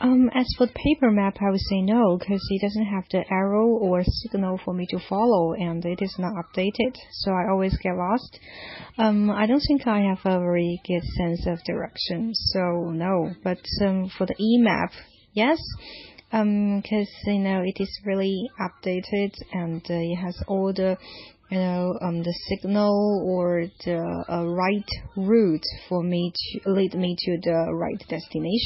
Um, as for the paper map, I would say no, because it doesn't have the arrow or signal for me to follow, and it is not updated, so I always get lost. Um, I don't think I have a very good sense of direction, so no. But um, for the e-map, yes, um, because you know it is really updated and uh, it has all the you know um the signal or the uh, right route for me to lead me to the right destination.